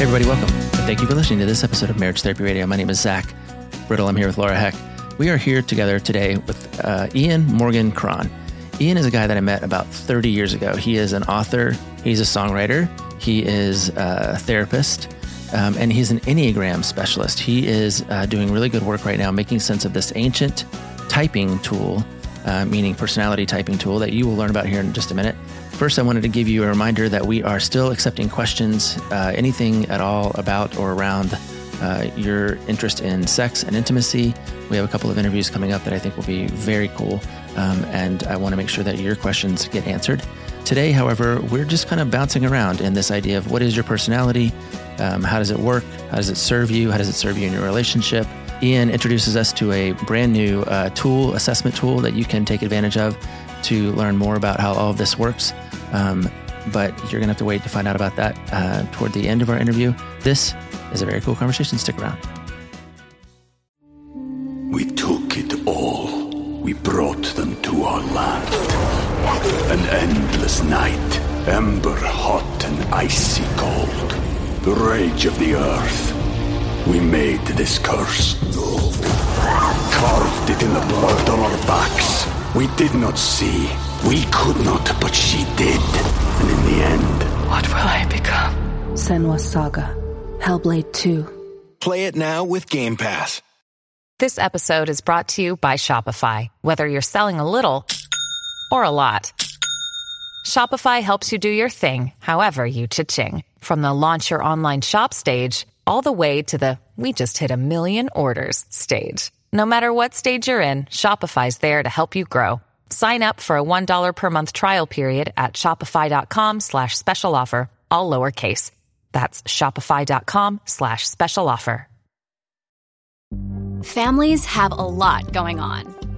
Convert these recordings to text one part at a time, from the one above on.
Everybody, welcome. And thank you for listening to this episode of Marriage Therapy Radio. My name is Zach Brittle. I'm here with Laura Heck. We are here together today with uh, Ian Morgan Cron. Ian is a guy that I met about 30 years ago. He is an author, he's a songwriter, he is a therapist, um, and he's an Enneagram specialist. He is uh, doing really good work right now making sense of this ancient typing tool, uh, meaning personality typing tool, that you will learn about here in just a minute. First, I wanted to give you a reminder that we are still accepting questions, uh, anything at all about or around uh, your interest in sex and intimacy. We have a couple of interviews coming up that I think will be very cool. Um, and I want to make sure that your questions get answered. Today, however, we're just kind of bouncing around in this idea of what is your personality? Um, how does it work? How does it serve you? How does it serve you in your relationship? Ian introduces us to a brand new uh, tool, assessment tool that you can take advantage of to learn more about how all of this works. Um, but you're going to have to wait to find out about that uh, toward the end of our interview. This is a very cool conversation. Stick around. we took it all. We brought them to our land. An endless night, ember hot and icy cold. The rage of the earth. We made this curse. Carved it in the blood on our backs. We did not see. We could not, but she did. And in the end, What will I become? Senua's Saga. Hellblade 2. Play it now with Game Pass. This episode is brought to you by Shopify. Whether you're selling a little or a lot, Shopify helps you do your thing, however you cha-ching. From the launch your online shop stage, all the way to the we just hit a million orders stage. No matter what stage you're in, Shopify's there to help you grow. Sign up for a $1 per month trial period at shopify.com slash special offer, all lowercase. That's shopify.com slash special offer. Families have a lot going on.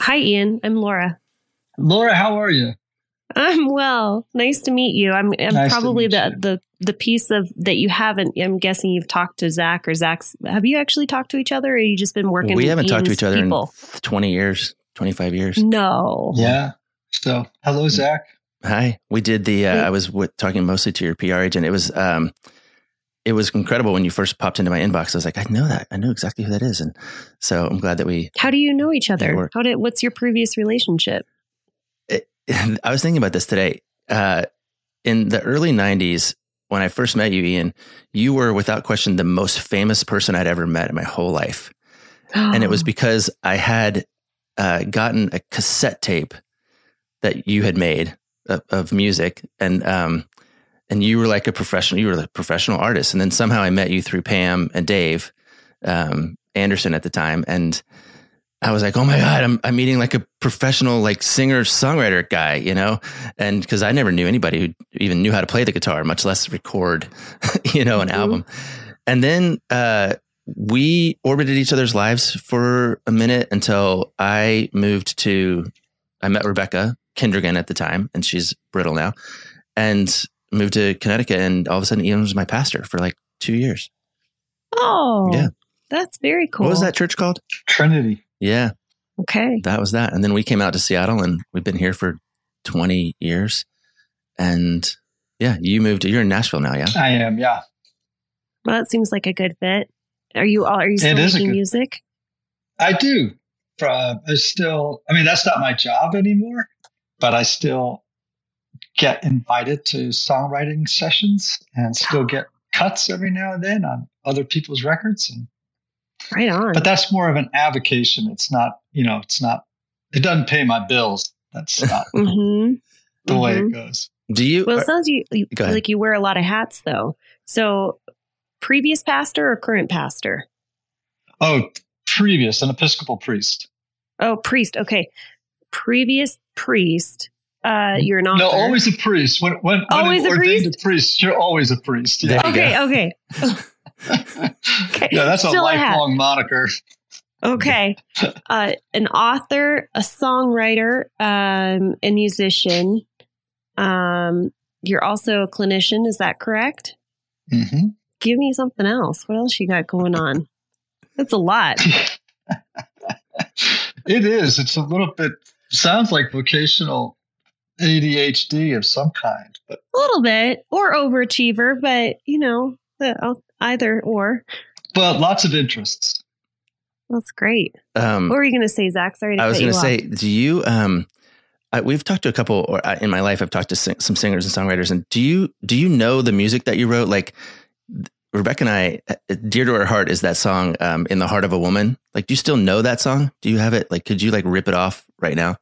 Hi, Ian. I'm Laura. Laura, how are you? I'm well. Nice to meet you. I'm, I'm Nice probably the, you. the the piece of that you haven't. I'm guessing you've talked to Zach or Zach's. Have you actually talked to each other, or you just been working? we haven't talked to each other people? in 20 years, 25 years. No. Yeah. So, hello, Zach. Hi. We did the, uh, I was with, talking mostly to your PR agent. It was, um, it was incredible when you first popped into my inbox. I was like, I know that. I know exactly who that is. And so I'm glad that we. How do you know each other? How did? What's your previous relationship? It, I was thinking about this today. Uh, in the early '90s, when I first met you, Ian, you were without question the most famous person I'd ever met in my whole life, and it was because I had uh, gotten a cassette tape that you had made of, of music, and um, and you were like a professional. You were a professional artist, and then somehow I met you through Pam and Dave um, Anderson at the time, and I was like, oh my god, I'm I'm meeting like a professional like singer songwriter guy, you know, and because I never knew anybody who even knew how to play the guitar, much less record, you know, an mm-hmm. album. And then uh, we orbited each other's lives for a minute until I moved to. I met Rebecca Kindergan at the time, and she's Brittle now, and moved to Connecticut, and all of a sudden Ian was my pastor for like two years. Oh, yeah, that's very cool. What was that church called? Trinity. Yeah. Okay. That was that, and then we came out to Seattle, and we've been here for twenty years, and yeah, you moved. You're in Nashville now, yeah. I am, yeah. Well, that seems like a good fit. Are you all? Are you still making good, music? I do. Uh, I still. I mean, that's not my job anymore, but I still get invited to songwriting sessions and still get cuts every now and then on other people's records and right on. But that's more of an avocation. It's not you know it's not it doesn't pay my bills. That's not mm-hmm. the mm-hmm. way it mm-hmm. goes. Do you well it sounds you, you like you wear a lot of hats though. So previous pastor or current pastor? Oh previous an episcopal priest. Oh priest. Okay. Previous priest uh, you're not. No, always a priest. When when, always when a priest? a priest, you're always a priest. Yeah. Okay, okay. okay. Yeah, that's Still a lifelong moniker. Okay. Uh, an author, a songwriter, um, a musician. Um, you're also a clinician. Is that correct? Mm-hmm. Give me something else. What else you got going on? That's a lot. it is. It's a little bit. Sounds like vocational ADHD of some kind, but a little bit, or overachiever, but you know, either or. But lots of interests. That's great. Um, what were you going to say, Zach? Sorry, I was going to say, do you? Um, I, we've talked to a couple, or I, in my life, I've talked to sing, some singers and songwriters. And do you do you know the music that you wrote? Like Rebecca and I, uh, dear to our heart, is that song um, "In the Heart of a Woman." Like, do you still know that song? Do you have it? Like, could you like rip it off right now?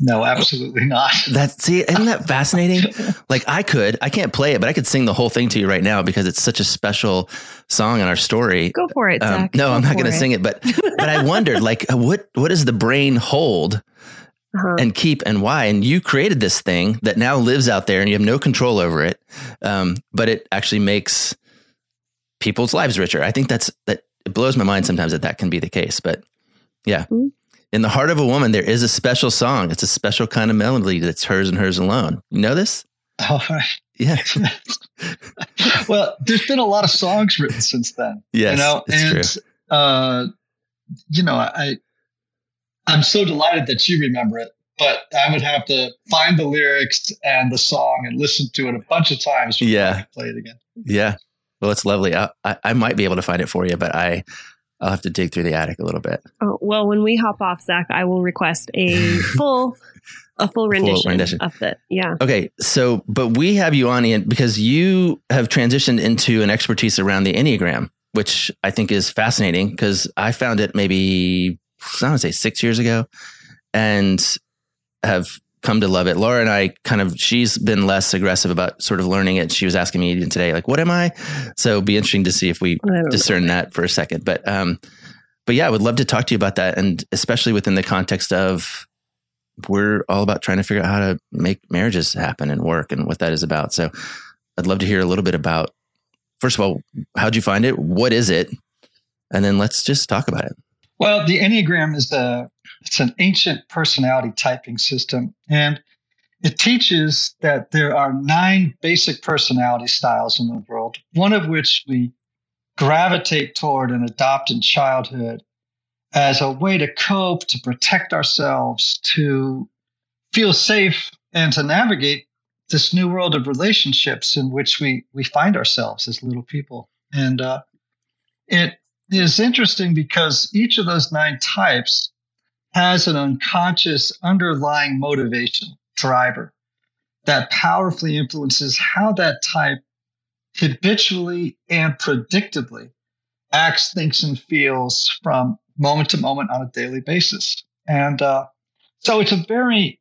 No, absolutely not. That see, isn't that fascinating? like I could, I can't play it, but I could sing the whole thing to you right now because it's such a special song in our story. Go for it, um, no, Go I'm not going to sing it, but but I wondered, like, what what does the brain hold uh-huh. and keep, and why? And you created this thing that now lives out there, and you have no control over it, um, but it actually makes people's lives richer. I think that's that. It blows my mind sometimes that that can be the case, but yeah. Mm-hmm in the heart of a woman, there is a special song. It's a special kind of melody that's hers and hers alone. You know this? Oh, right. Yeah. well, there's been a lot of songs written since then. Yes, you know, and true. uh, you know, I I'm so delighted that you remember it, but I would have to find the lyrics and the song and listen to it a bunch of times before yeah. I play it again. Yeah. Well, it's lovely. I, I, I might be able to find it for you, but I I'll have to dig through the attic a little bit. Oh, well, when we hop off, Zach, I will request a full a full rendition, full rendition, of it. Yeah. Okay. So, but we have you on Ian because you have transitioned into an expertise around the Enneagram, which I think is fascinating because I found it maybe I would say six years ago, and have come to love it. Laura and I kind of, she's been less aggressive about sort of learning it. She was asking me even today, like, what am I? So it'd be interesting to see if we discern know. that for a second. But, um, but yeah, I would love to talk to you about that. And especially within the context of we're all about trying to figure out how to make marriages happen and work and what that is about. So I'd love to hear a little bit about, first of all, how'd you find it? What is it? And then let's just talk about it. Well, the Enneagram is a it's an ancient personality typing system, and it teaches that there are nine basic personality styles in the world, one of which we gravitate toward and adopt in childhood as a way to cope, to protect ourselves, to feel safe, and to navigate this new world of relationships in which we we find ourselves as little people, and uh, it is interesting because each of those nine types has an unconscious underlying motivation driver that powerfully influences how that type habitually and predictably acts, thinks, and feels from moment to moment on a daily basis. And uh, so it's a very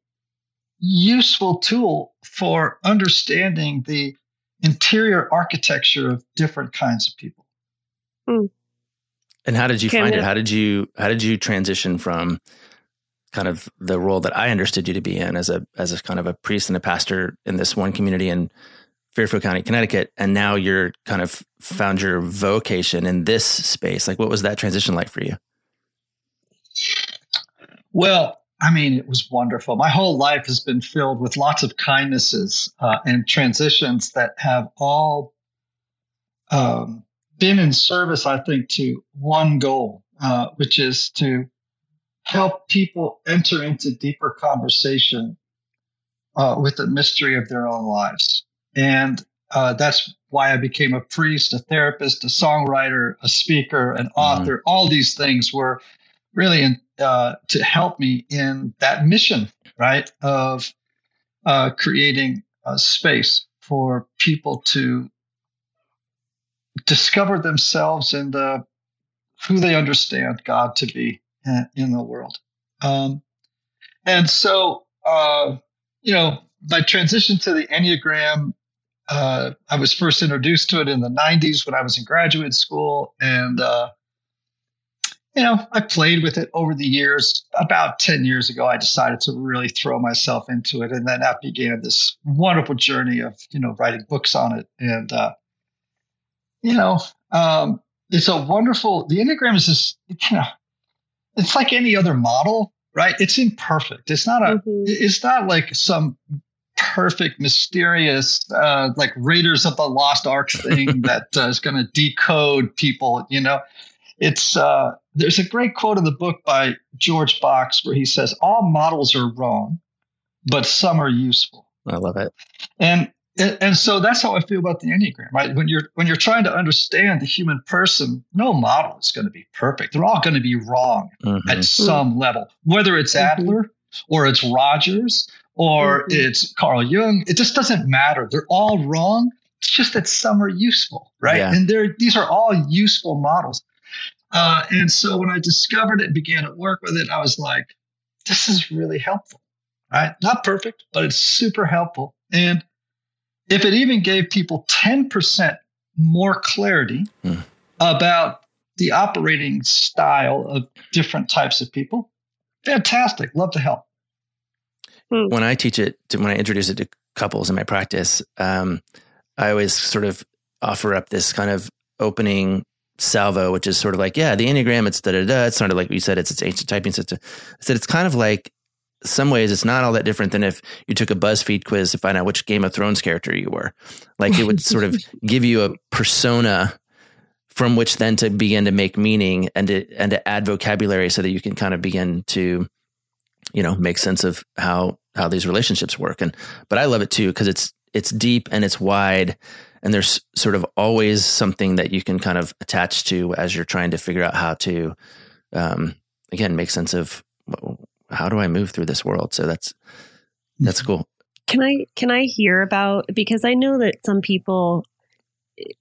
useful tool for understanding the interior architecture of different kinds of people. Mm. And how did you Okay, I'm find it? How did you how did you transition from kind of the role that I understood you to be in as a as a kind of a priest and a pastor in this one community in Fairfield County, Connecticut, and now you're kind of found your vocation in this space. Like, what was that transition like for you? Well, I mean, it was wonderful. My whole life has been filled with lots of kindnesses uh, and transitions that have all um, been in service, I think, to one goal, uh, which is to help people enter into deeper conversation uh, with the mystery of their own lives. And uh, that's why I became a priest, a therapist, a songwriter, a speaker, an author. All these things were really in, uh, to help me in that mission, right, of uh, creating a space for people to discover themselves and the, who they understand God to be in, the world. Um, and so, uh, you know, my transition to the Enneagram, uh, I was first introduced to it in the 90s when I was in graduate school. And, uh, you know, I played with it over the years. About 10 years ago, I decided to really throw myself into it. And then that began this wonderful journey of, you know, writing books on it. And, uh, you know, um, it's a wonderful, the Enneagram is this, you know, it's like any other model, right? It's imperfect. It's not a, it's not like some perfect, mysterious, uh, like Raiders of the Lost Ark thing that uh, is going to decode people, you know? It's, uh, there's a great quote in the book by George Box where he says, all models are wrong, but some are useful. I love it. And and so that's how I feel about the Enneagram, right? When you're when you're trying to understand the human person, no model is going to be perfect. They're all going to be wrong Mhm. at some level, whether it's Adler or it's Rogers or it's Carl Jung. It just doesn't matter. They're all wrong. It's just that some are useful, right? Yeah. And they're these are all useful models. Uh, and so when I discovered it and began to work with it, I was like, this is really helpful, right? Not perfect, but it's super helpful. And if it even gave people 10% more clarity Hmm. about the operating style of different types of people, fantastic. Love to help. when I teach it, to, when I introduce it to couples in my practice, um, I always sort of offer up this kind of opening salvo, which is sort of like, yeah, the Enneagram, it's da da da. It's sort of like you said, it's its ancient typing system. I said it's kind of like some ways it's not all that different than if you took a BuzzFeed quiz to find out which Game of Thrones character you were. Like it would sort of give you a persona from which then to begin to make meaning and to and to add vocabulary so that you can kind of begin to you know make sense of how how these relationships work and but i love it too because it's it's deep and it's wide and there's sort of always something that you can kind of attach to as you're trying to figure out how to um again make sense of how do i move through this world so that's that's cool Can I can I hear about because I know that some people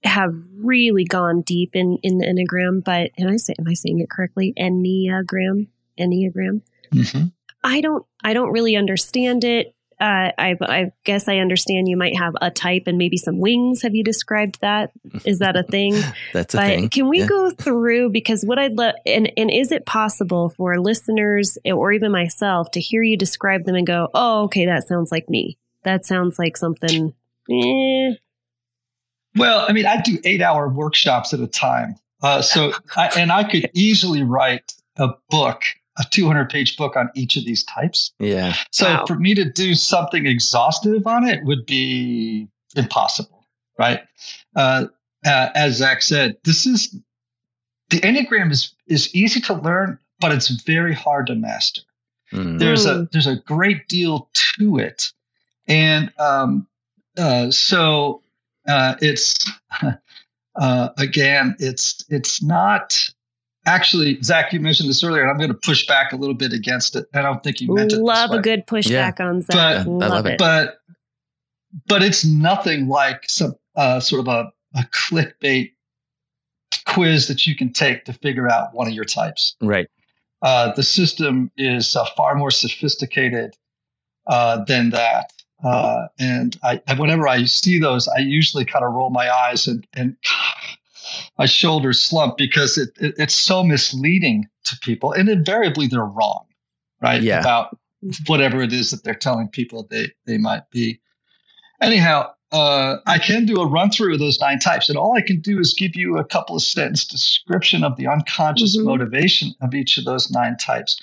have really gone deep in in the enneagram, but am I say am I saying it correctly? Enneagram, enneagram. Mm-hmm. I don't I don't really understand it. Uh, I I guess I understand you might have a type and maybe some wings. Have you described that? Is that a thing? that's a but thing can we Yeah. go through because what I'd love and and is it possible for listeners or even myself to hear you describe them and go, oh, okay, that sounds like me. That sounds like something. Eh. Well, I mean, I do eight hour workshops at a time. Uh, so, I, and I could easily write a book, a 200 page book on each of these types. yeah So for me to do something exhaustive on it would be impossible, right? Uh, uh, as Zach said, this is the Enneagram is is easy to learn, but it's very hard to master. Mm. There's a there's a great deal to it, and um, uh, so uh, it's uh, again, it's it's not actually Zach. You mentioned this earlier, and I'm going to push back a little bit against it. I don't think you meant it. Love a good pushback yeah. on Zach. But, love, love it. But but it's nothing like some uh, sort of a, a clickbait quiz that you can take to figure out one of your types. Right. Uh, the system is uh, far more sophisticated uh, than that. Uh, and I, whenever I see those, I usually kind of roll my eyes and, and my shoulders slump because it, it, it's so misleading to people. And invariably, they're wrong, right? Yeah. About whatever it is that they're telling people they, they might be. Anyhow, uh, I can do a run through of those nine types, and all I can do is give you a couple of sentence description of the unconscious mm-hmm. motivation of each of those nine types.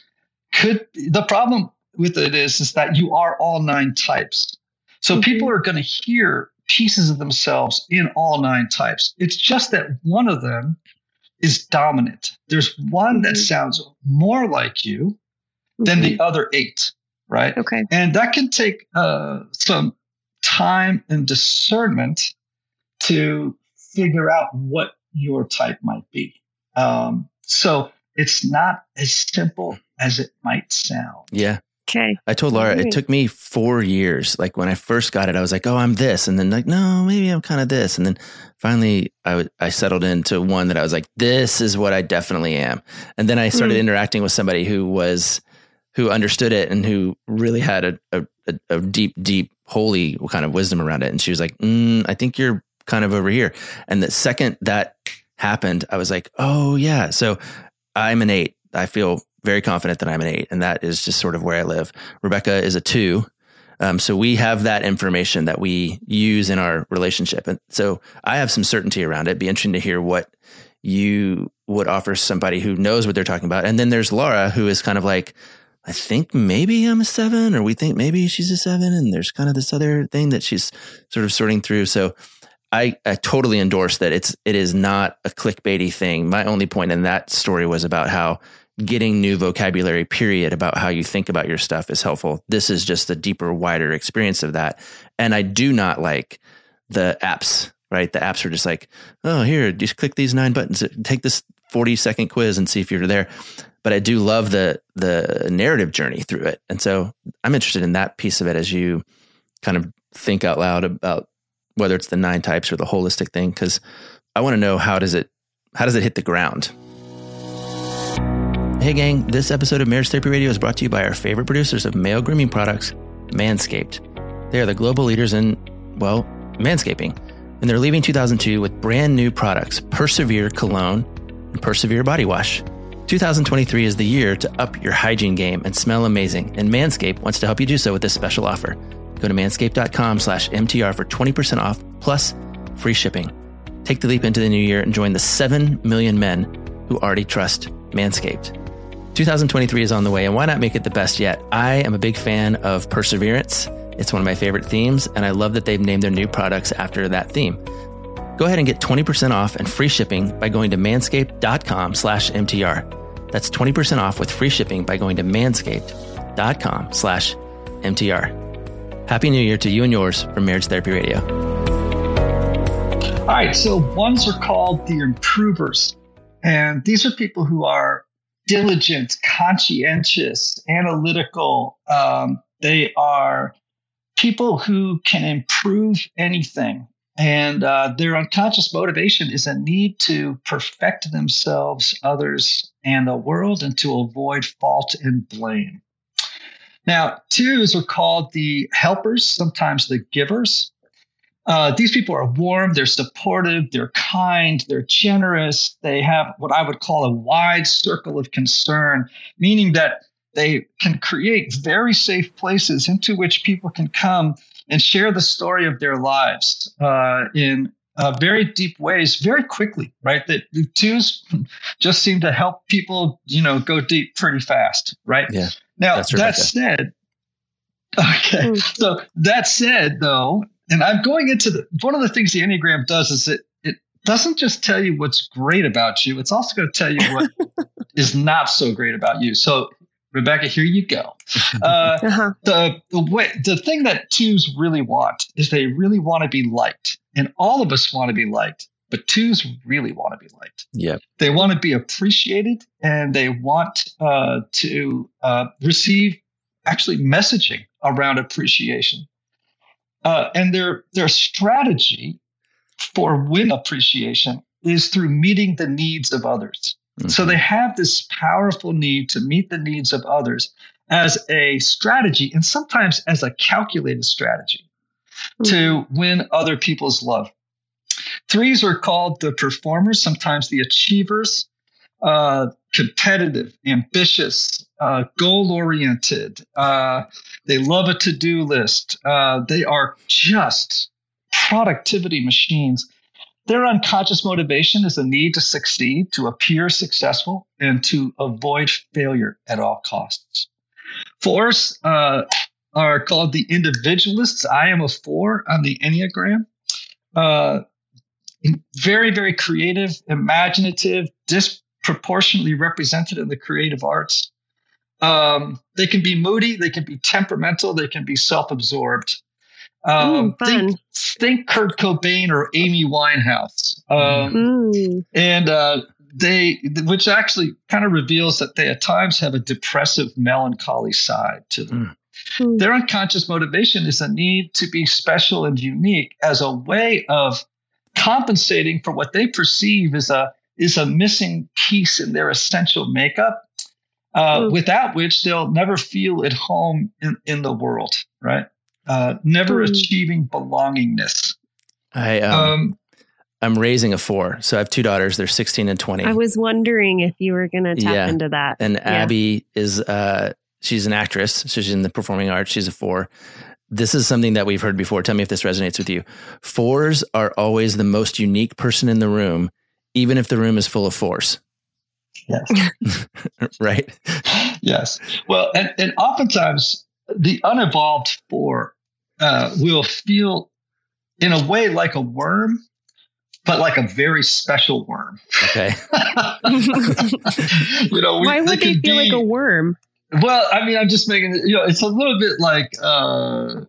Could the problem with it is is that you are all nine types, so mm-hmm. people are going to hear pieces of themselves in all nine types. It's just that one of them is dominant. There's one that mm-hmm. sounds more like you than the mm-hmm. other eight, right? Okay, and that can take uh, some time and discernment to figure out what your type might be. Um, so it's not as simple as it might sound. Yeah. Okay. I told Laura it took me four years. Like when I first got it, I was like, "Oh, I'm this," and then like, "No, maybe I'm kind of this," and then finally, I, w- I settled into one that I was like, "This is what I definitely am." And then I started mm. interacting with somebody who was who understood it and who really had a, a, a deep, deep holy kind of wisdom around it. And she was like, mm, I think you're kind of over here. And the second that happened, I was like, oh, yeah. So I'm an eight. I feel very confident that I'm an eight. And that is just sort of where I live. Rebecca is a two. Um, so we have that information that we use in our relationship. And so I have some certainty around it. Be interesting to hear what you would offer somebody who knows what they're talking about. And then there's Laura, who is kind of like, I think maybe I'm a seven, or we think maybe she's a seven, and there's kind of this other thing that she's sort of sorting through. So I, I totally endorse that it's it is not a clickbaity thing. My only point in that story was about how getting new vocabulary, period, about how you think about your stuff is helpful. This is just a deeper, wider experience of that. And I do not like the apps, right? The apps are just like, oh, here, just click these nine buttons, take this 40 second quiz and see if you're there but I do love the the narrative journey through it. And so I'm interested in that piece of it as you kind of think out loud about whether it's the nine types or the holistic thing cuz I want to know how does it how does it hit the ground? Hey gang, this episode of Marriage Therapy Radio is brought to you by our favorite producers of male grooming products, Manscaped. They are the global leaders in well, manscaping. And they're leaving 2002 with brand new products, Persevere Cologne and Persevere Body Wash. 2023 is the year to up your hygiene game and smell amazing, and Manscaped wants to help you do so with this special offer. Go to manscaped.com slash MTR for 20% off plus free shipping. Take the leap into the new year and join the 7 million men who already trust Manscaped. 2023 is on the way, and why not make it the best yet? I am a big fan of perseverance. It's one of my favorite themes, and I love that they've named their new products after that theme. Go ahead and get 20% off and free shipping by going to manscaped.com slash MTR. That's 20% off with free shipping by going to manscaped.com slash MTR. Happy New Year to you and yours from Marriage Therapy Radio. All right, so ones are called the improvers. And these are people who are diligent, conscientious, analytical. Um, they are people who can improve anything. And uh, their unconscious motivation is a need to perfect themselves, others, and the world, and to avoid fault and blame. Now, twos are called the helpers, sometimes the givers. Uh, these people are warm, they're supportive, they're kind, they're generous. They have what I would call a wide circle of concern, meaning that they can create very safe places into which people can come and share the story of their lives uh, in uh, very deep ways very quickly, right? That the twos just seem to help people, you know, go deep pretty fast, right? Yeah. Now, that said, okay. Mm. So that said, though, and I'm going into the one of the things the Enneagram does is it it doesn't just tell you what's great about you, it's also going to tell you what is not so great about you. So Rebecca, here you go. Uh, uh-huh. The the way the thing that twos really want is they really want to be liked, and all of us want to be liked. But twos really want to be liked. Yeah, they want to be appreciated, and they want uh, to uh, receive actually messaging around appreciation. Uh, and their their strategy for win appreciation is through meeting the needs of others. Mm-hmm. So they have this powerful need to meet the needs of others as a strategy and sometimes as a calculated strategy mm-hmm. to win other people's love. Threes are called the performers, sometimes the achievers, uh, competitive, ambitious, uh, goal oriented. Uh, they love a to do list. Uh, they are just productivity machines. Their unconscious motivation is a need to succeed, to appear successful, and to avoid failure at all costs. Fours uh, are called the individualists. I am a four on the Enneagram. Uh, very, very creative, imaginative, disproportionately represented in the creative arts. Um, they can be moody, they can be temperamental, they can be self absorbed. Um, Ooh, think, think, Kurt Cobain or Amy Winehouse. Um. And uh, they, which actually kind of reveals that they at times have a depressive, melancholy side to them. Mm. Their unconscious motivation is a need to be special and unique as a way of compensating for what they perceive as a is a missing piece in their essential makeup, uh, mm. without which they'll never feel at home in, in the world, right? uh, never mm. achieving belongingness. I um, um, I'm raising a four, so I have two daughters. They're 16 and 20. I was wondering if you were going to tap yeah. into that. And yeah. Abby is uh, she's an actress, so she's in the performing arts. She's a four. This is something that we've heard before. Tell me if this resonates with you. Fours are always the most unique person in the room, even if the room is full of fours. Yes. right. Yes. Well, and, and oftentimes the unevolved four uh, will feel in a way like a worm, but like a very special worm. Okay. you know, we, why would they, they feel be, like a worm? Well, I mean, I'm just making it. You know, it's a little bit like uh,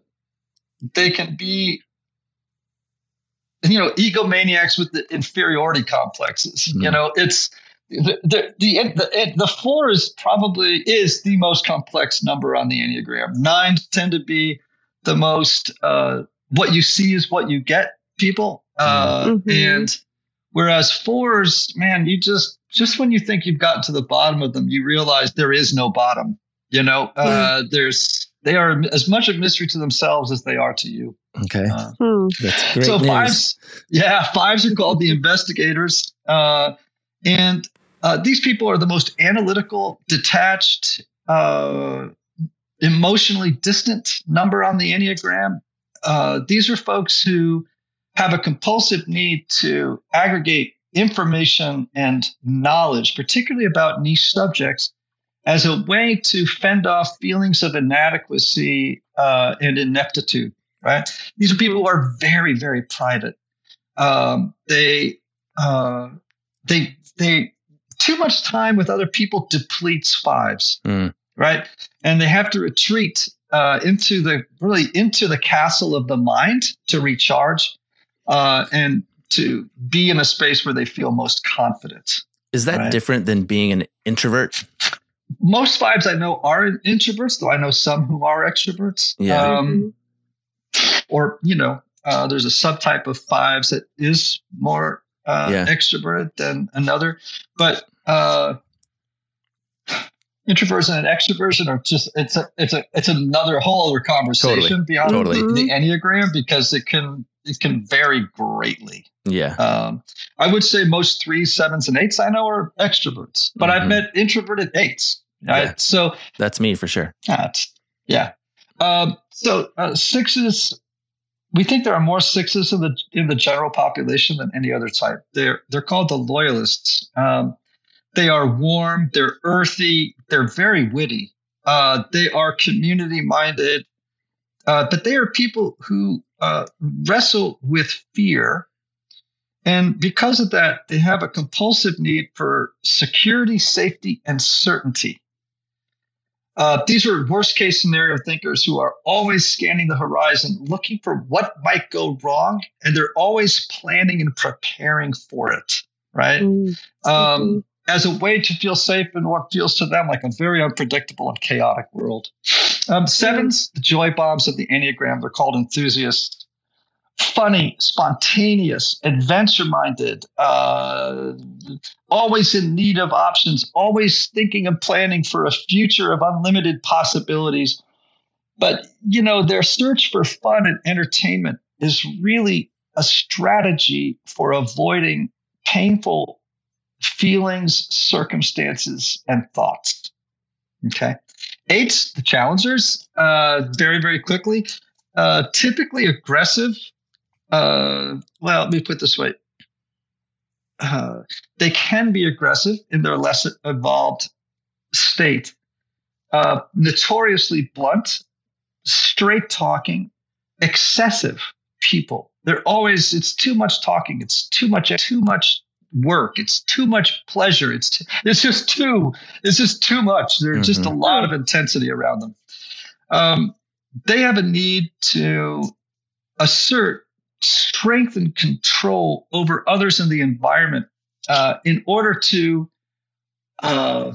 they can be. You know, egomaniacs with the inferiority complexes. Mm. You know, it's the the the, the, four is probably is the most complex number on the enneagram. Nines tend to be the most uh, what you see is what you get people, uh, mm-hmm. and whereas fours, man, you just just when you think you've gotten to the bottom of them, you realize there is no bottom. You know, uh, mm. there's they are as much a mystery to themselves as they are to you. Okay, uh, hmm. that's great. So news. fives, yeah, fives are called the investigators. Uh, and uh, these people are the most analytical, detached, uh, emotionally distant number on the Enneagram. Uh, these are folks who have a compulsive need to aggregate information and knowledge, particularly about niche subjects, as a way to fend off feelings of inadequacy uh, and ineptitude. Right? These are people who are very, very private. Um, they uh, they they too much time with other people depletes fives, mm. right? And they have to retreat uh, into the really into the castle of the mind to recharge uh, and to be in a space where they feel most confident. Is that right? different than being an introvert? Most fives I know are introverts, though I know some who are extroverts. Yeah. Um, or you know, uh, there's a subtype of fives that is more uh, yeah. extroverted than another. But uh, introversion and extroversion are just it's a it's a it's another whole other conversation totally. beyond totally. The, the, enneagram because it can it can vary greatly. Yeah. Um, I would say most threes, sevens, and eights I know are extroverts, but mm-hmm. I've met introverted eights. Right? Yeah. So that's me for sure. yeah. Um, so uh, sixes we think there are more sixes in the in the general population than any other type. They're they're called the loyalists. Um, they are warm. They're earthy. They're very witty. Uh, they are community minded, uh, but they are people who uh, wrestle with fear, and because of that, they have a compulsive need for security, safety, and certainty. Uh, these are worst case scenario thinkers who are always scanning the horizon, looking for what might go wrong, and they're always planning and preparing for it, right? Mm-hmm. Um, as a way to feel safe in what feels to them like a very unpredictable and chaotic world. Um, sevens, the joy bombs of the Enneagram, they're called enthusiasts funny, spontaneous, adventure minded, uh, always in need of options, always thinking and planning for a future of unlimited possibilities. But, you know, their search for fun and entertainment is really a strategy for avoiding painful feelings, circumstances, and thoughts. Okay. Eight, the challengers, uh, very, very quickly, uh, typically aggressive uh, well, let me put this way. Uh, they can be aggressive in their less evolved state, uh, notoriously blunt, straight talking, excessive people. They're always, it's too much talking. It's too much, too much work. It's too much pleasure. It's, too, it's just too, it's just too much. There's mm-hmm. just a mm-hmm. lot of intensity around them. Um, they have a need to assert strength and control over others in the environment uh, in order to uh,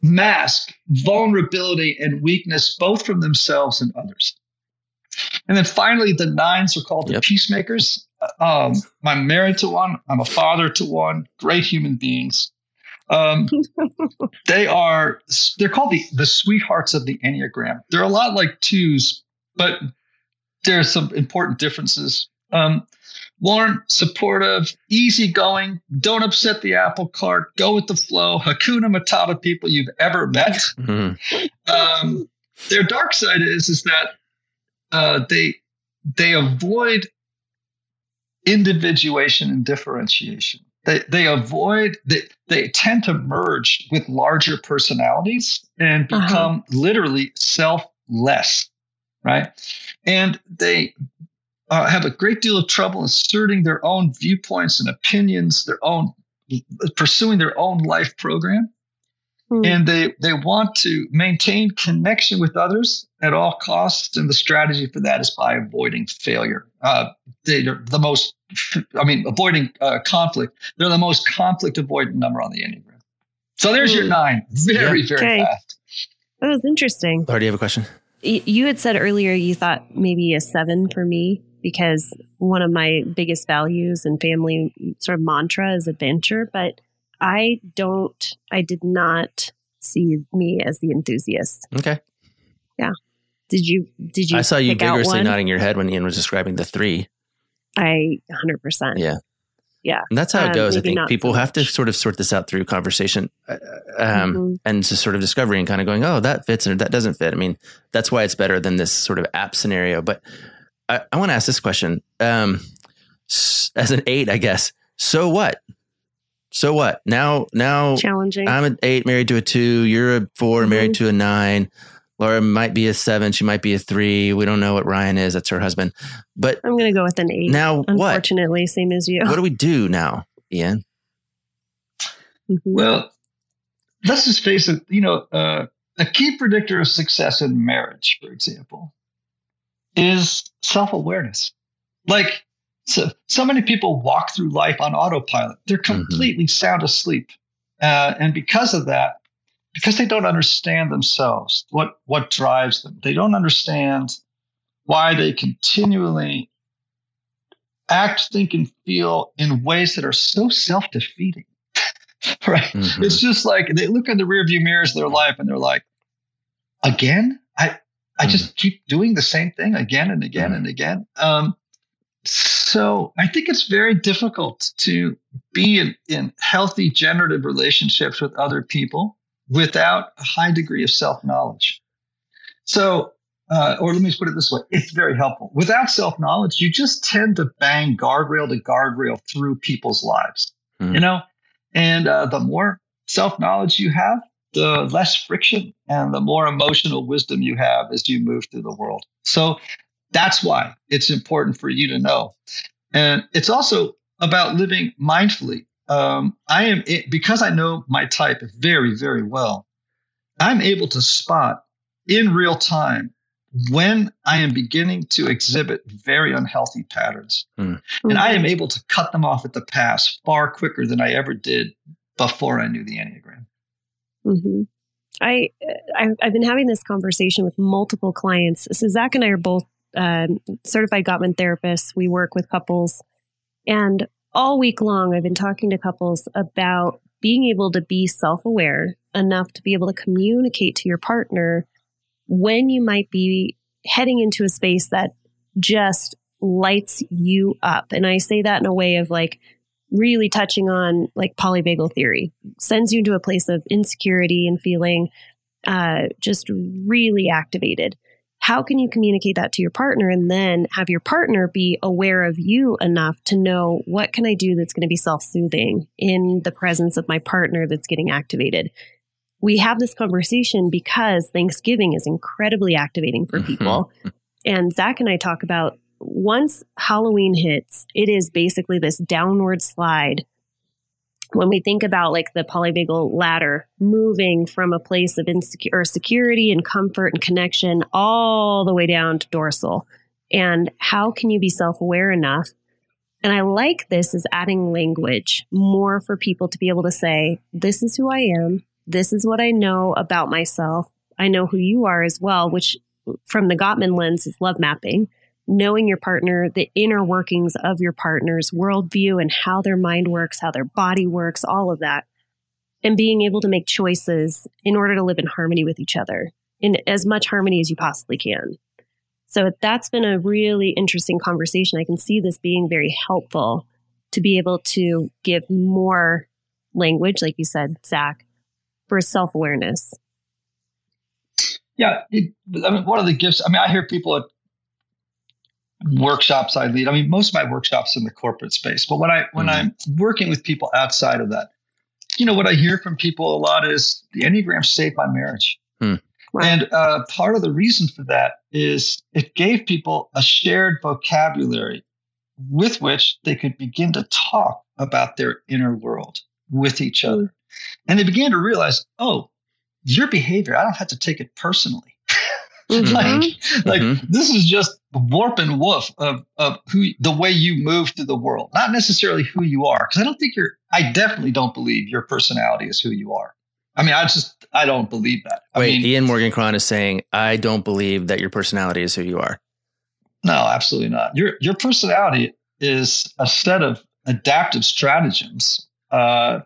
mask vulnerability and weakness both from themselves and others. And then finally, the nines are called yep. the peacemakers. Um, I'm married to one. I'm a father to one. Great human beings. Um, they are they're called the the sweethearts of the enneagram. They're a lot like twos, but there are some important differences. Um, warm, supportive, easygoing, don't upset the apple cart, go with the flow, Hakuna Matata people you've ever met. Mm-hmm. Um, their dark side is is that uh, they they avoid individuation and differentiation. They they avoid they they tend to merge with larger personalities and uh-huh. become uh-huh. literally selfless right? And they uh, have a great deal of trouble asserting their own viewpoints and opinions, their own pursuing their own life program. Mm. And they, they want to maintain connection with others at all costs. And the strategy for that is by avoiding failure. Uh, they're the most, I mean, avoiding uh, conflict. They're the most conflict avoidant number on the Enneagram. So there's mm. your hmm. nine. Very, yeah. very okay. fast. That was interesting. Laura, do you have a question? You had said earlier you thought maybe a seven for me because one of my biggest values and family sort of mantra is adventure, but I don't, I did not see me as the enthusiast. Okay. Yeah. Did you, did you? I saw you vigorously nodding your head when Ian was describing the three. I 100%. Yeah yeah and that's how it um, goes um, i think people so have to sort of sort this out through conversation uh, um, mm-hmm. and just sort of discovery and kind of going oh that fits and that doesn't fit i mean that's why it's better than this sort of app scenario but i, I want to ask this question um, as an eight i guess so what so what now now challenging i'm an eight married to a two you're a 4 mm-hmm. married to a nine Laura might be a seven. She might be a three. We don't know what Ryan is. That's her husband. But I'm going to go with an eight. Now, unfortunately, what? same as you. What do we do now, Ian? Mm-hmm. Well, let's just face it. You know, uh, a key predictor of success in marriage, for example, is self awareness. Like, so, so many people walk through life on autopilot. They're mm-hmm. completely mm-hmm. sound asleep. Uh, and because of that, because they don't understand themselves, what, what drives them. They don't understand why they continually act, think, and feel in ways that are so self defeating. right? Mm-hmm. It's just like they look in the rearview mirrors of their life and they're like, again? I, I mm-hmm. just keep doing the same thing again and again mm-hmm. and again. Um, so I think it's very difficult to be in, in healthy generative relationships with other people without a high degree of self knowledge. So, uh, or let me put it this way it's very helpful. Without self knowledge, you just tend to bang guardrail to guardrail through people's lives, mm. you know? And uh, the more self knowledge you have, the less friction and the more emotional wisdom you have as you move through the world. So that's why it's important for you to know. And it's also about living mindfully um, I am because I know my type very, very well. I'm able to spot in real time when I am beginning to exhibit very unhealthy patterns. Mm. And I am able to cut them off at the pass far quicker than I ever did before I knew the Enneagram. Mm-hmm. I, I I've been having this conversation with multiple clients. So Zach and I are both um, certified Gottman therapists. We work with couples, and all week long, I've been talking to couples about being able to be self aware enough to be able to communicate to your partner when you might be heading into a space that just lights you up. And I say that in a way of like really touching on like polyvagal theory, sends you into a place of insecurity and feeling uh, just really activated. How can you communicate that to your partner and then have your partner be aware of you enough to know what can I do that's going to be self-soothing in the presence of my partner that's getting activated? We have this conversation because Thanksgiving is incredibly activating for mm-hmm. people. and Zach and I talk about once Halloween hits, it is basically this downward slide. When we think about like the polyvagal ladder moving from a place of insecure security and comfort and connection all the way down to dorsal. And how can you be self aware enough? And I like this as adding language more for people to be able to say, this is who I am. This is what I know about myself. I know who you are as well, which from the Gottman lens is love mapping knowing your partner, the inner workings of your partner's worldview and how their mind works, how their body works, all of that, and being able to make choices in order to live in harmony with each other, in as much harmony as you possibly can. So that's been a really interesting conversation. I can see this being very helpful to be able to give more language, like you said, Zach, for self awareness. Yeah, it, I mean, one of the gifts. I mean, I hear people at workshops I lead. I mean, most of my workshops in the corporate space, but when I when mm-hmm. I'm working with people outside of that, you know, what I hear from people a lot is the Enneagram saved my marriage. Hmm. And uh, part of the reason for that is it gave people a shared vocabulary with which they could begin to talk about their inner world with each other. Hmm. And they began to realize, oh, your behavior, I don't have to take it personally. Mm-hmm. like, like mm-hmm. this is just warp and woof of, of who the way you move through the world, not necessarily who you are. Because I don't think you're. I definitely don't believe your personality is who you are. I mean, I just I don't believe that. I Wait, mean, Ian Morgan Cron is saying I don't believe that your personality is who you are. No, absolutely not. Your your personality is a set of adaptive stratagems, uh,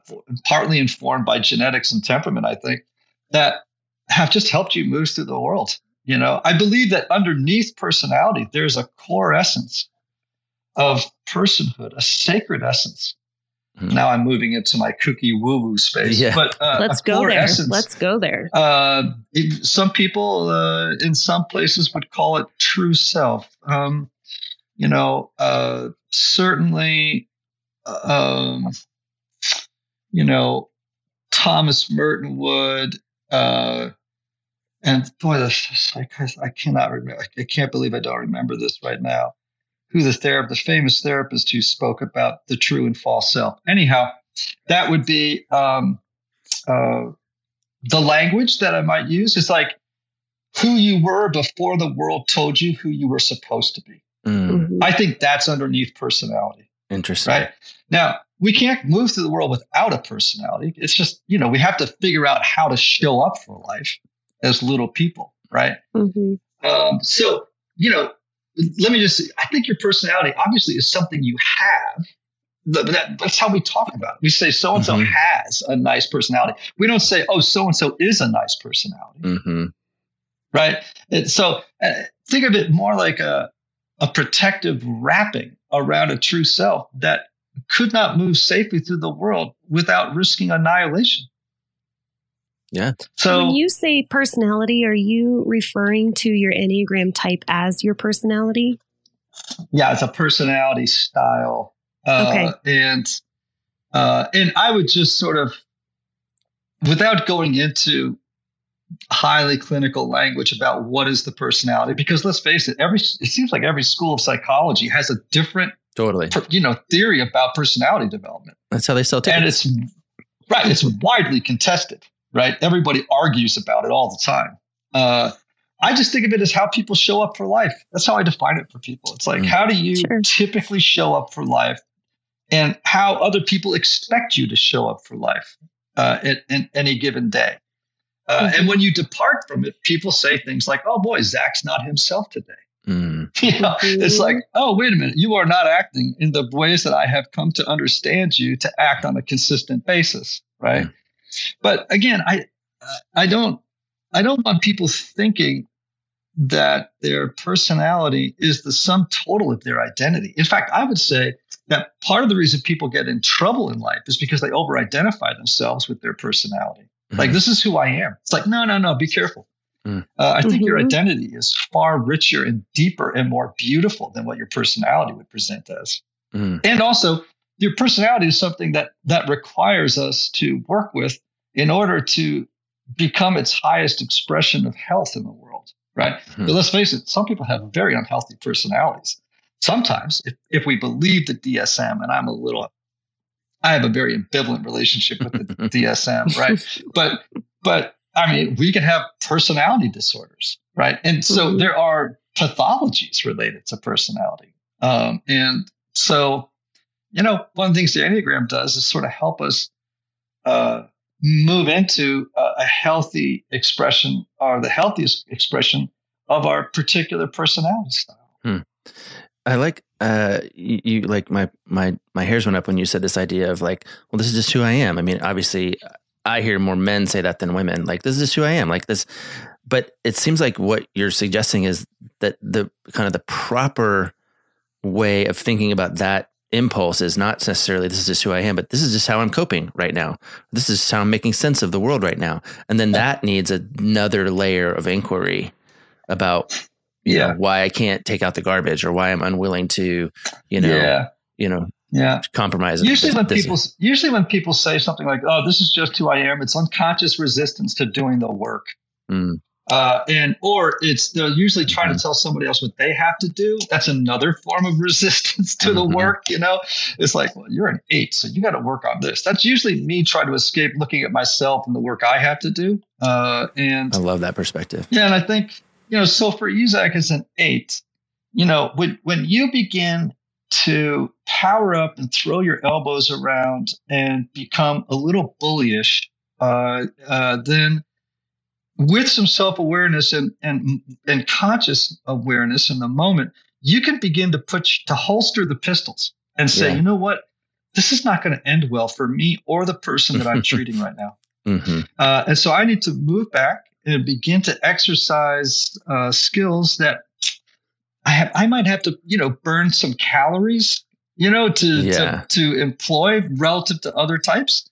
partly informed by genetics and temperament. I think that have just helped you move through the world. You know, I believe that underneath personality, there's a core essence of personhood, a sacred essence. Mm-hmm. Now I'm moving into my cookie woo woo space. Yeah. But uh, let's go there. Essence, let's go there. Uh, it, some people uh, in some places would call it true self. Um, you know, uh, certainly, um, you know, Thomas Merton would uh, and boy, this, I, I cannot remember. I can't believe I don't remember this right now. Who the therapist, the famous therapist who spoke about the true and false self. Anyhow, that would be um, uh, the language that I might use. It's like who you were before the world told you who you were supposed to be. Mm. I think that's underneath personality. Interesting. Right now, we can't move through the world without a personality. It's just you know we have to figure out how to show up for life as little people, right? Mm-hmm. Um, so, you know, let me just, I think your personality obviously is something you have. That, that's how we talk about it. We say so and so has a nice personality. We don't say, oh, so and so is a nice personality. Mm-hmm. Right. And so uh, think of it more like a, a protective wrapping around a true self that could not move safely through the world without risking annihilation. Yeah. So when you say personality, are you referring to your Enneagram type as your personality? Yeah, it's a personality style. Uh, okay. And uh, and I would just sort of, without going into highly clinical language about what is the personality, because let's face it, every it seems like every school of psychology has a different totally you know theory about personality development. That's how they sell tickets. And it's right. It's widely contested right? Everybody argues about it all the time. Uh, I just think of it as how people show up for life. That's how I define it for people. It's like, mm. how do you sure. typically show up for life and how other people expect you to show up for life uh, at, at any given day? Uh, mm-hmm. And when you depart from it, people say things like, oh boy, Zach's not himself today. Mm. You know, it's like, oh, wait a minute, you are not acting in the ways that I have come to understand you to act on a consistent basis, right? Mm. But again, I I don't I don't want people thinking that their personality is the sum total of their identity. In fact, I would say that part of the reason people get in trouble in life is because they over identify themselves with their personality. Mm-hmm. Like, this is who I am. It's like, no, no, no, be careful. Mm. Uh, I think mm-hmm. your identity is far richer and deeper and more beautiful than what your personality would present as. Mm. And also, your personality is something that that requires us to work with in order to become its highest expression of health in the world, right? Mm. But let's face it, some people have very unhealthy personalities. Sometimes, if, if we believe the DSM, and I'm a little I have a very ambivalent relationship with the DSM, right? But but I mean, we can have personality disorders, right? And so mm-hmm. there are pathologies related to personality. Um, and so, you know, one of the things the Enneagram does is sort of help us uh, move into a, a healthy expression or the healthiest expression of our particular personality style. Hmm. I like uh you, you, like my my my hairs went up when you said this idea of like well this is just who I am. I mean obviously I hear more men say that than women. Like this is just who I am. Like this, but it seems like what you're suggesting is that the kind of the proper way of thinking about that impulse is not necessarily this is just who I am, but this is just how I'm coping right now. This is how I'm making sense of the world right now. And then that needs another layer of inquiry about yeah know, why I can't take out the garbage or why I'm unwilling to, you know, yeah. you know, yeah compromise usually when people usually when people say something like oh this is just who i am it's unconscious resistance to doing the work mm. Uh, and or it's they're usually trying mm-hmm. to tell somebody else what they have to do. That's another form of resistance to mm-hmm. the work you know? It's like well you're an eight so you got to work on this. That's usually me trying to escape looking at myself and the work i have to do. Uh, and i love that perspective. Yeah and i think you know so for Zach as an eight you know when when you begin to power up and throw your elbows around and become a little bullyish, uh, uh, then with some self awareness and, and, and conscious awareness in the moment, you can begin to put to holster the pistols and say, yeah. you know what, this is not going to end well for me or the person that I'm treating right now. Mm-hmm. Uh, and so I need to move back and begin to exercise uh, skills that I have I might have to you know burn some calories you know to yeah. to, to employ relative to other types.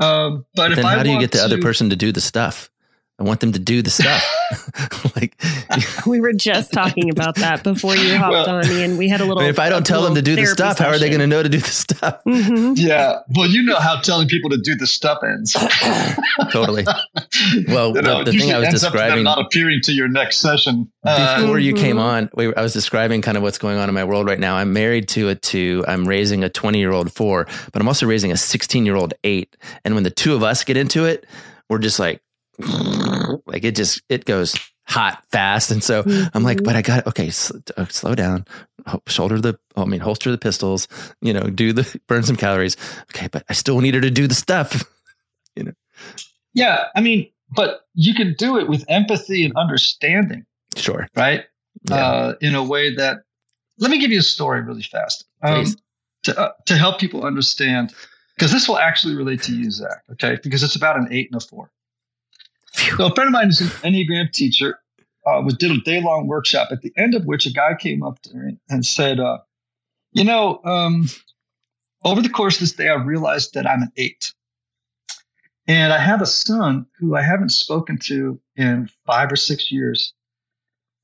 Um, but, but then how do you get the to, other person to do the stuff? I want them to do the stuff. like we were just talking about that before you hopped well, on, and we had a little. if I don't tell them to do the stuff, session. how are they going to know to do the stuff? Mm-hmm. Yeah, well, you know how telling people to do the stuff ends. totally. Well, you know, the, the thing I was describing, not appearing to your next session uh, before you came mm-hmm. on. We, I was describing kind of what's going on in my world right now. I'm married to a two. I'm raising a 20 year old four, but I'm also raising a 16 year old eight. And when the two of us get into it, we're just like like it just it goes hot fast. And so mm-hmm. i'm like but i got okay sl- uh, slow down. Shoulder the i mean holster the pistols you know do the burn some calories. Okay but i still need her to do the stuff you know. Yeah i mean but you can do it with empathy and understanding. Sure. Right? Yeah. uh, in a way that let me give you a story really fast um, to, uh, to help people understand because this will actually relate to you zach okay? Because it's about an eight and a four so a friend of mine is an Enneagram teacher. Uh, was did a day long workshop at the end of which a guy came up to me and said, uh, "You know, um, over the course of this day, I realized that I'm an eight, and I have a son who I haven't spoken to in five or six years.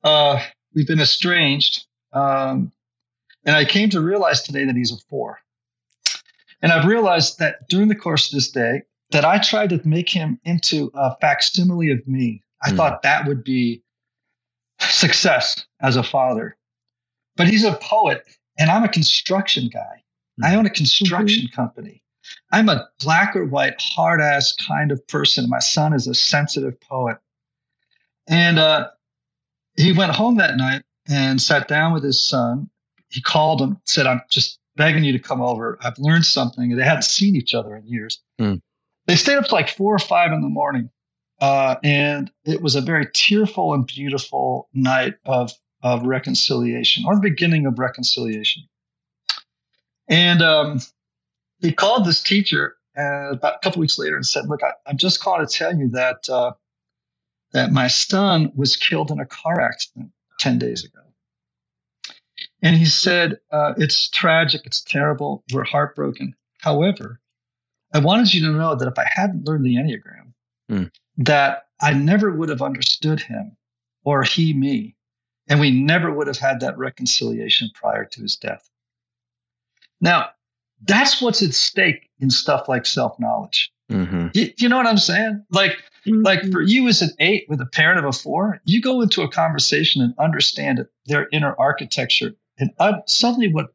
Uh, we've been estranged, um, and I came to realize today that he's a four. And I've realized that during the course of this day, that I tried to make him into a facsimile of me. I mm. thought that would be success as a father. But he's a poet and I'm a construction guy. Mm. I own a construction mm-hmm. company. I'm a black or white, hard ass kind of person. My son is a sensitive poet. And uh, he went home that night and sat down with his son. He called him, said, I'm just begging you to come over. I've learned something. They hadn't seen each other in years. Mm. They stayed up to like four or five in the morning. Uh, and it was a very tearful and beautiful night of, of reconciliation or the beginning of reconciliation. And um, he called this teacher uh, about a couple weeks later and said, "Look, I, am just calling to tell you that uh, that my son was killed in a car accident ten days ago." And he said, uh, "It's tragic. It's terrible. We're heartbroken. However, I wanted you to know that if I hadn't learned the enneagram, mm. that I never would have understood him or he me, and we never would have had that reconciliation prior to his death." Now, that's what's at stake in stuff like self knowledge. Mm-hmm. You, you, know what I'm saying? Like, mm-hmm. like for you as an eight with a parent of a four, you go into a conversation and understand their inner architecture, and uh, suddenly what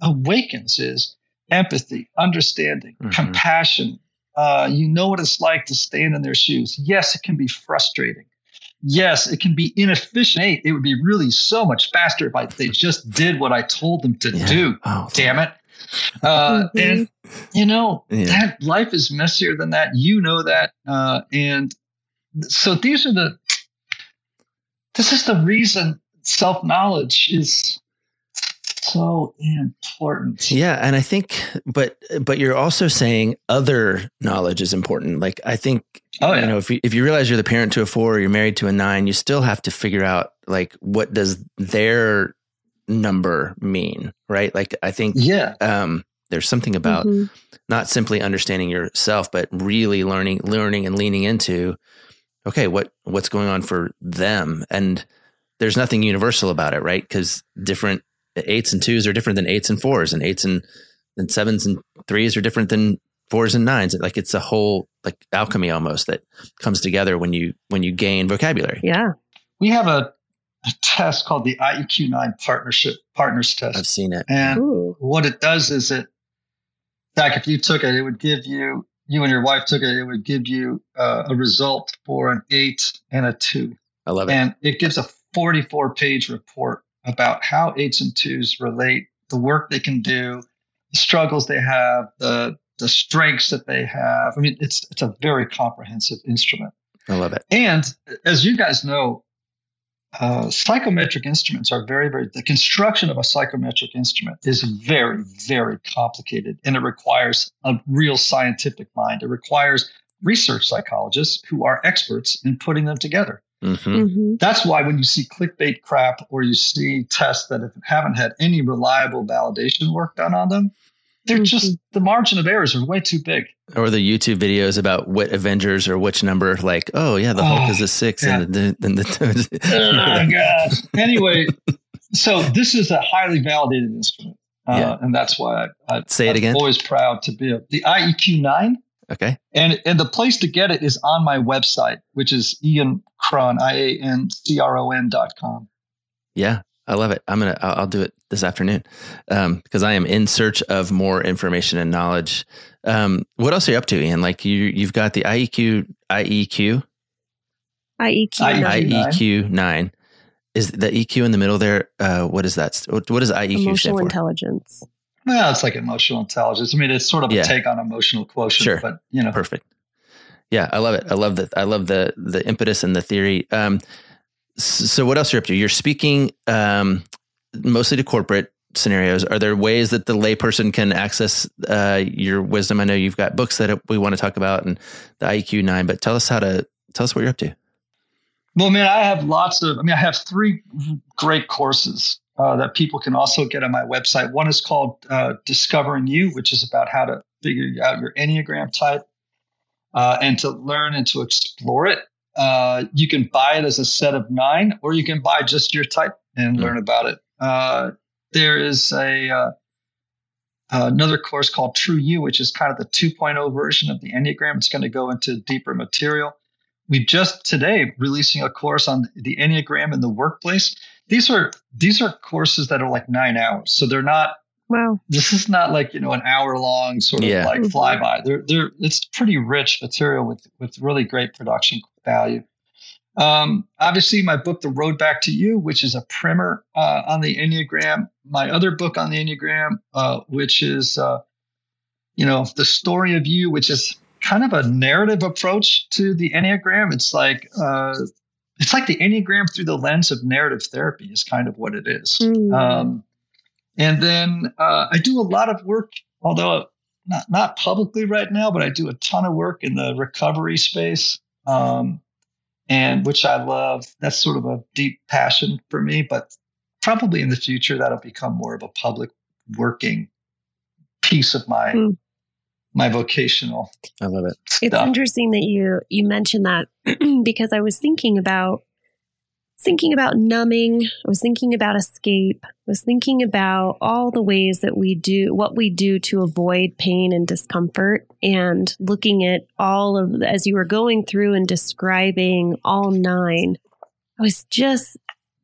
awakens is empathy, understanding, mm-hmm. compassion. Uh, you know what it's like to stand in their shoes. Yes, it can be frustrating. Yes, it can be inefficient. Hey, it would be really so much faster if I, they just did what I told them to yeah. do. Oh, damn it. Uh, Mm-hmm. and you know Yeah. that life is messier than that. You know that, uh, and so these are the. This is the reason self knowledge is so important. Yeah, and I think, but but you're also saying other knowledge is important. Like I think, Oh, yeah. you know, if you, if you realize you're the parent to a four, or you're married to a nine, you still have to figure out like what does their number mean, right? Like I think, Yeah. um, there's something about Mhm. not simply understanding yourself, but really learning, learning and leaning into, okay, what what's going on for them, and there's nothing universal about it, right? Because different eights and twos are different than eights and fours, and eights and, and sevens and threes are different than fours and nines. Like it's a whole like alchemy almost that comes together when you when you gain vocabulary. Yeah. We have a, a test called the IEQ nine partnership partners test. I've seen it. And Ooh. what it does is it, Zach, if you took it, it would give you, you and your wife took it, it would give you uh, a result for an eight and a two. I love it. And it gives a 44 page report about how eights and twos relate, the work they can do, the struggles they have, the, the strengths that they have. I mean, it's, it's a very comprehensive instrument. I love it. And as you guys know, uh, psychometric instruments are very, very, the construction of a psychometric instrument is very, very complicated and it requires a real scientific mind. It requires research psychologists who are experts in putting them together. Hmm Mhm. That's why when you see clickbait crap or you see tests that haven't had any reliable validation work done on them, they're just, the margin of errors are way too big. Or the YouTube videos about what Avengers or which number, like, oh yeah, the Hulk Oh, is a six, yeah. and the, and the oh gosh. Anyway, so this is a highly validated instrument, uh, Yeah. and that's why I, I Say it I'm again. Always proud to be a, the IEQ nine, okay, and and the place to get it is on my website, which is Ian Cron, I A N C R O N dot com. yeah, I love it. I'm gonna, I'll, I'll do it this afternoon um, because I am in search of more information and knowledge. Um, what else are you up to, Ian? Like you, you've got the E IEQ, IEQ, IEQ. IEQ. nine. Is the EQ in the middle there? Uh, what is that? What what does IEQ stand Emotional for? intelligence. Well, it's like emotional intelligence. I mean, it's sort of Yeah. a take on emotional quotient, Sure. but you know, Perfect. Yeah, I love it. I love the I love the the impetus and the theory. Um, so what else are you up to? You're speaking um, mostly to corporate scenarios. Are there ways that the layperson can access uh, your wisdom? I know you've got books that we want to talk about and the IQ nine, but tell us how to tell us what you're up to. Well, man, I have lots of. I mean, I have three great courses uh, that people can also get on my website. One is called uh, Discovering You, which is about how to figure out your Enneagram type uh, and to learn and to explore it. Uh, you can buy it as a set of nine, or you can buy just your type and Mm. learn about it. Uh, there is a uh, another course called True You, which is kind of the 2.0 version of the Enneagram. It's going to go into deeper material. We just today releasing a course on the Enneagram in the workplace. These are these are courses that are like nine hours, so they're not Wow. This is not like, you know, an hour long sort of Yeah. like Mhm. flyby. They're, they're, it's pretty rich material with, with really great production value. Um, obviously, my book, The Road Back to You, which is a primer uh, on the Enneagram. My other book on the Enneagram, uh, which is, uh, you know, The Story of You, which is kind of a narrative approach to the Enneagram. It's like, uh, it's like the Enneagram through the lens of narrative therapy is kind of what it is. Mm. Um, and then uh, I do a lot of work, although not not publicly right now, but I do a ton of work in the recovery space, um, and which I love. That's sort of a deep passion for me. But probably in the future, that'll become more of a public working piece of my Hmm. My vocational I love it. It's interesting that you you mentioned that because I was thinking about thinking about numbing. I was thinking about escape. I was thinking about all the ways that we do what we do to avoid pain and discomfort and looking at all of as you were going through and describing all nine. I was just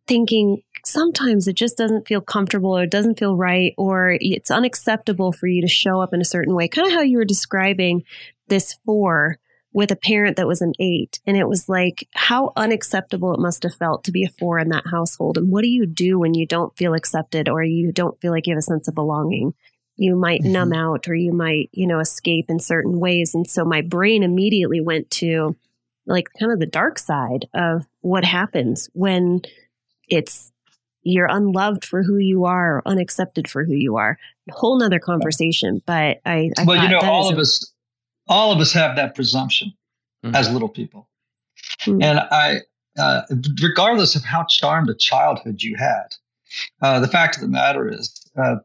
thinking sometimes it just doesn't feel comfortable or it doesn't feel right or it's unacceptable for you to show up in a certain way. Kind of how you were describing this four with a parent that was an eight. And it was like how unacceptable it must have felt to be a four in that household. And what do you do when you don't feel accepted or you don't feel like you have a sense of belonging? You might Mhm. numb out or you might, you know, escape in certain ways. And so my brain immediately went to like kind of the dark side of what happens when it's you're unloved for who you are or unaccepted for who you are. whole nother conversation. But I, I well, you know, all of a- us, all of us have that presumption Mhm. as little people, Hmm. and I, uh, regardless of how charmed a childhood you had, uh, the fact of the matter is, uh,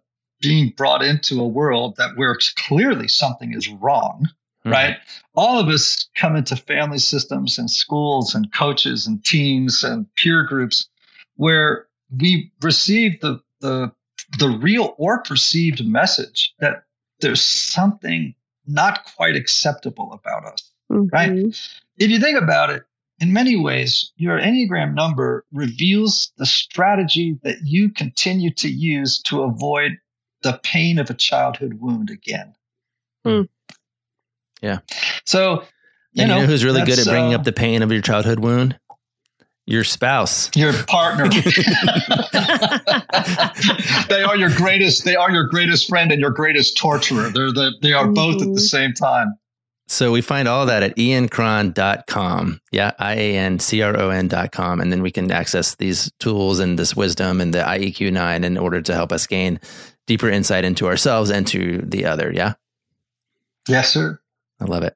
being brought into a world that where clearly something is wrong, Mhm. right? All of us come into family systems and schools and coaches and teams and peer groups where we receive the the the real or perceived message that there's something not quite acceptable about us. right? Mhm. If you think about it, in many ways, your Enneagram number reveals the strategy that you continue to use to avoid the pain of a childhood wound again. Hmm. Yeah. So, you and know, you know who's really good at bringing uh, up the pain of your childhood wound? Your spouse. your partner. they are your greatest. They are your greatest friend and your greatest torturer. They're the. They are both at the mm-hmm. same time. So we find all that at iancron.com. Yeah, I A N C R O N.com. And then we can access these tools and this wisdom and the IEQ9 in order to help us gain deeper insight into ourselves and to the other. Yeah, Yes, sir. I love it.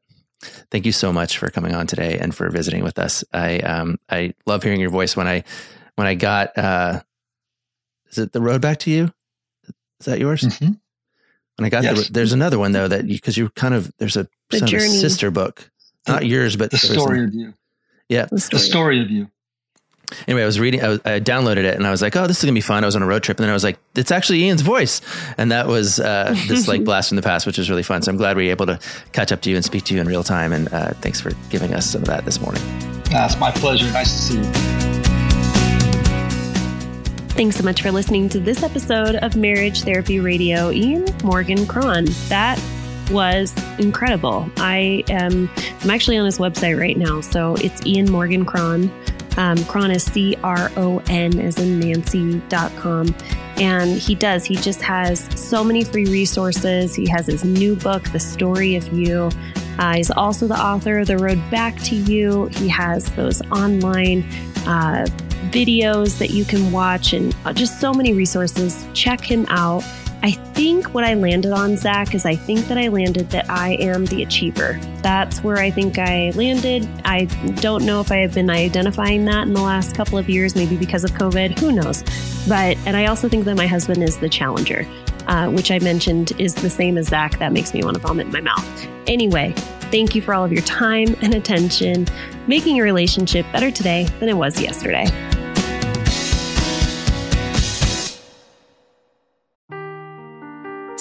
Thank you so much for coming on today and for visiting with us. I um I love hearing your voice when I when I got uh is it the road back to you? Is that yours? Mhm. When I got Yes. the, there's another one though that you because you are kind of there's a, The kind of a sister book, not yours, but The story some- of you. yeah, The The story. story of you. Anyway, I was reading, I, was, I downloaded it and I was like, oh, this is going to be fun. I was on a road trip and then I was like, it's actually Ian's voice. And that was uh, this like blast from the past, which was really fun. So I'm glad we were able to catch up to you and speak to you in real time. And uh, thanks for giving us some of that this morning. It's my pleasure. Nice to see you. Thanks so much for listening to this episode of Marriage Therapy Radio. Ian Morgan Cron. That was incredible. I am I'm actually on his website right now. So it's Ian Morgan Cron. Um, Cron is C R O N as in Nancy.com. And he does, he just has so many free resources. He has his new book, The Story of You. Uh, he's also the author of The Road Back to You. He has those online uh, videos that you can watch and uh, just so many resources. Check him out. I think what I landed on, Zach, is I think that I landed that I am the achiever. That's where I think I landed. I don't know if I have been identifying that in the last couple of years, maybe because of COVID. Who knows? But, and I also think that my husband is the challenger, uh, which I mentioned is the same as Zach. That makes me want to vomit in my mouth. Anyway, thank you for all of your time and attention, making your relationship better today than it was yesterday.